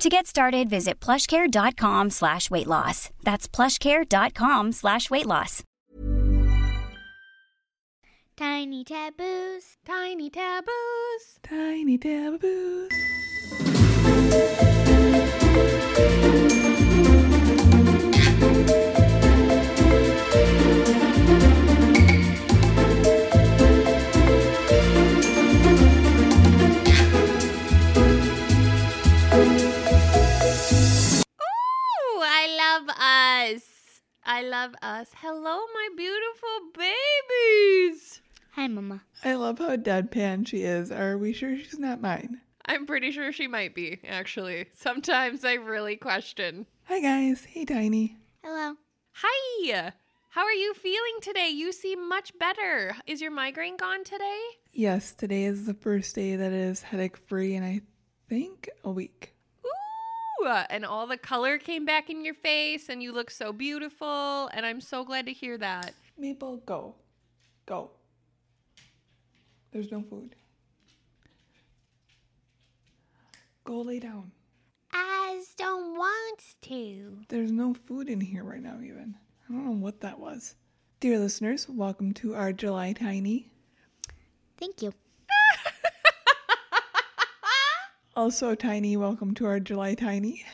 To get started, visit plushcare.com slash weight loss. That's plushcare.com slash weight loss. Tiny taboos. Tiny taboos. Tiny taboos. I love us. Hello, my beautiful babies. Hi, Mama. I love how deadpan she is. Are we sure she's not mine? I'm pretty sure she might be, actually. Sometimes I really question. Hi guys. Hey Tiny. Hello. Hi. How are you feeling today? You seem much better. Is your migraine gone today? Yes, today is the first day that is headache free in I think a week. Ooh, and all the color came back in your face and you look so beautiful and I'm so glad to hear that. Maple, go. Go. There's no food. Go lay down. Az don't want to. There's no food in here right now, even. I don't know what that was. Dear listeners, welcome to our July Tiny. Thank you. Also, Tiny, welcome to our July Tiny.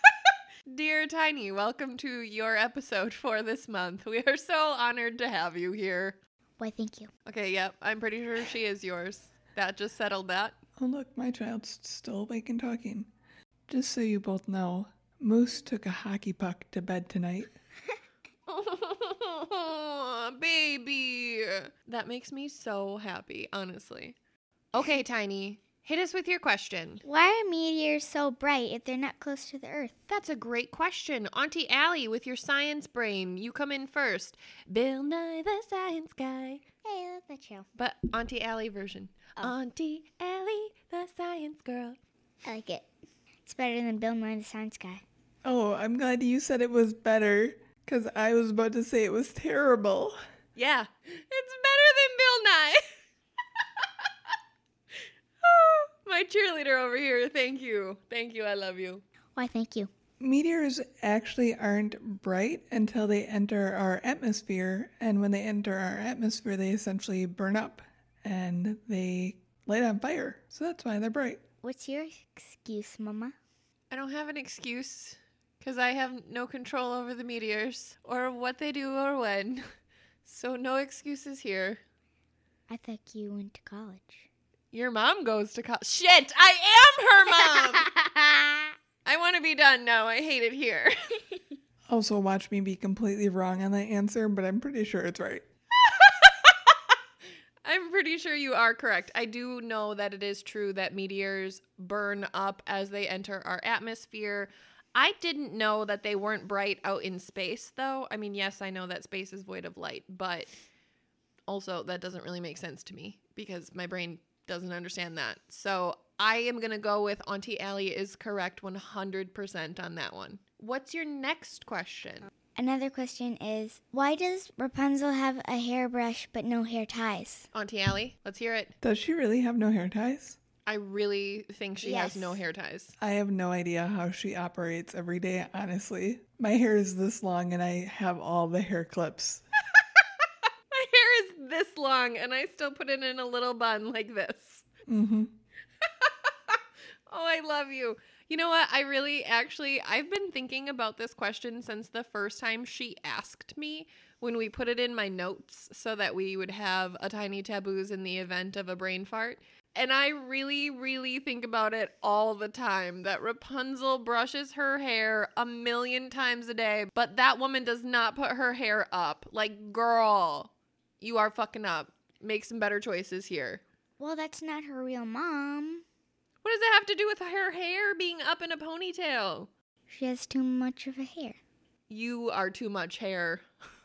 Dear Tiny, welcome to your episode for this month. We are so honored to have you here. Why, thank you. Okay, yep, I'm pretty sure she is yours. That just settled that. Oh, look, my child's still awake and talking. Just so you both know, Moose took a hockey puck to bed tonight. Oh, baby. That makes me so happy, honestly. Okay, Tiny, hit us with your question. Why are meteors so bright if they're not close to the Earth? That's a great question. Auntie Allie, with your science brain, you come in first. Bill Nye the Science Guy. Hey, look that show. But Auntie Allie version. Oh. Auntie Allie, the science girl. I like it. It's better than Bill Nye the Science Guy. Oh, I'm glad you said it was better, because I was about to say it was terrible. Yeah, it's better than Bill Nye. Oh, My cheerleader over here. Thank you. Thank you. I love you. Why, thank you. Meteors actually aren't bright until they enter our atmosphere, and when they enter our atmosphere, they essentially burn up and they light on fire. So that's why they're bright. What's your excuse, Mama? I don't have an excuse because I have no control over the meteors or what they do or when. So no excuses here. I thought you went to college. Your mom goes to college. Shit, I am her mom. I want to be done now. I hate it here. Also, watch me be completely wrong on that answer, but I'm pretty sure it's right. I'm pretty sure you are correct. I do know that it is true that meteors burn up as they enter our atmosphere. I didn't know that they weren't bright out in space, though. I mean, yes, I know that space is void of light, but also that doesn't really make sense to me because my brain doesn't understand that. So I am going to go with Auntie Allie is correct 100% on that one. What's your next question? Another question is why does Rapunzel have a hairbrush but no hair ties? Auntie Allie, let's hear it. Does she really have no hair ties? I really think she has no hair ties. I have no idea how she operates every day, honestly. My hair is this long and I have all the hair clips. My hair is this long and I still put it in a little bun like this. Mm-hmm. Oh, I love you. You know what? I really actually I've been thinking about this question since the first time she asked me when we put it in my notes so that we would have a tiny taboos in the event of a brain fart. And I really, really think about it all the time that Rapunzel brushes her hair a million times a day, but that woman does not put her hair up. Like, girl, you are fucking up. Make some better choices here. Well, that's not her real mom. What does it have to do with her hair being up in a ponytail? She has too much of a hair. You are too much hair.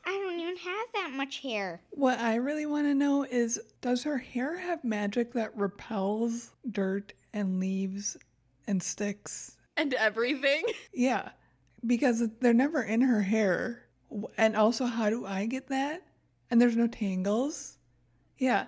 I don't even have that much hair. What I really want to know is does her hair have magic that repels dirt and leaves and sticks? And everything. Yeah, because they're never in her hair. And also, how do I get that? And there's no tangles? Yeah,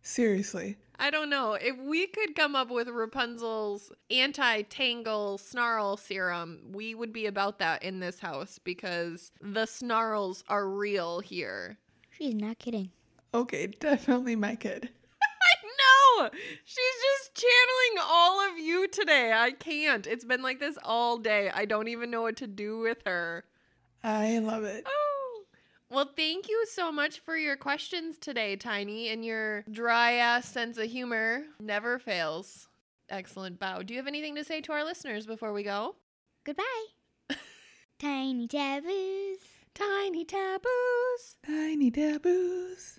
seriously. I don't know. If we could come up with Rapunzel's anti tangle snarl serum, we would be about that in this house because the snarls are real here. She's not kidding. Okay, definitely my kid. I know! She's just channeling all of you today. I can't. It's been like this all day. I don't even know what to do with her. I love it. Oh. Well, thank you so much for your questions today, Tiny, and your dry ass sense of humor never fails. Excellent bow. Do you have anything to say to our listeners before we go? Goodbye. Tiny taboos. Tiny taboos. Tiny taboos.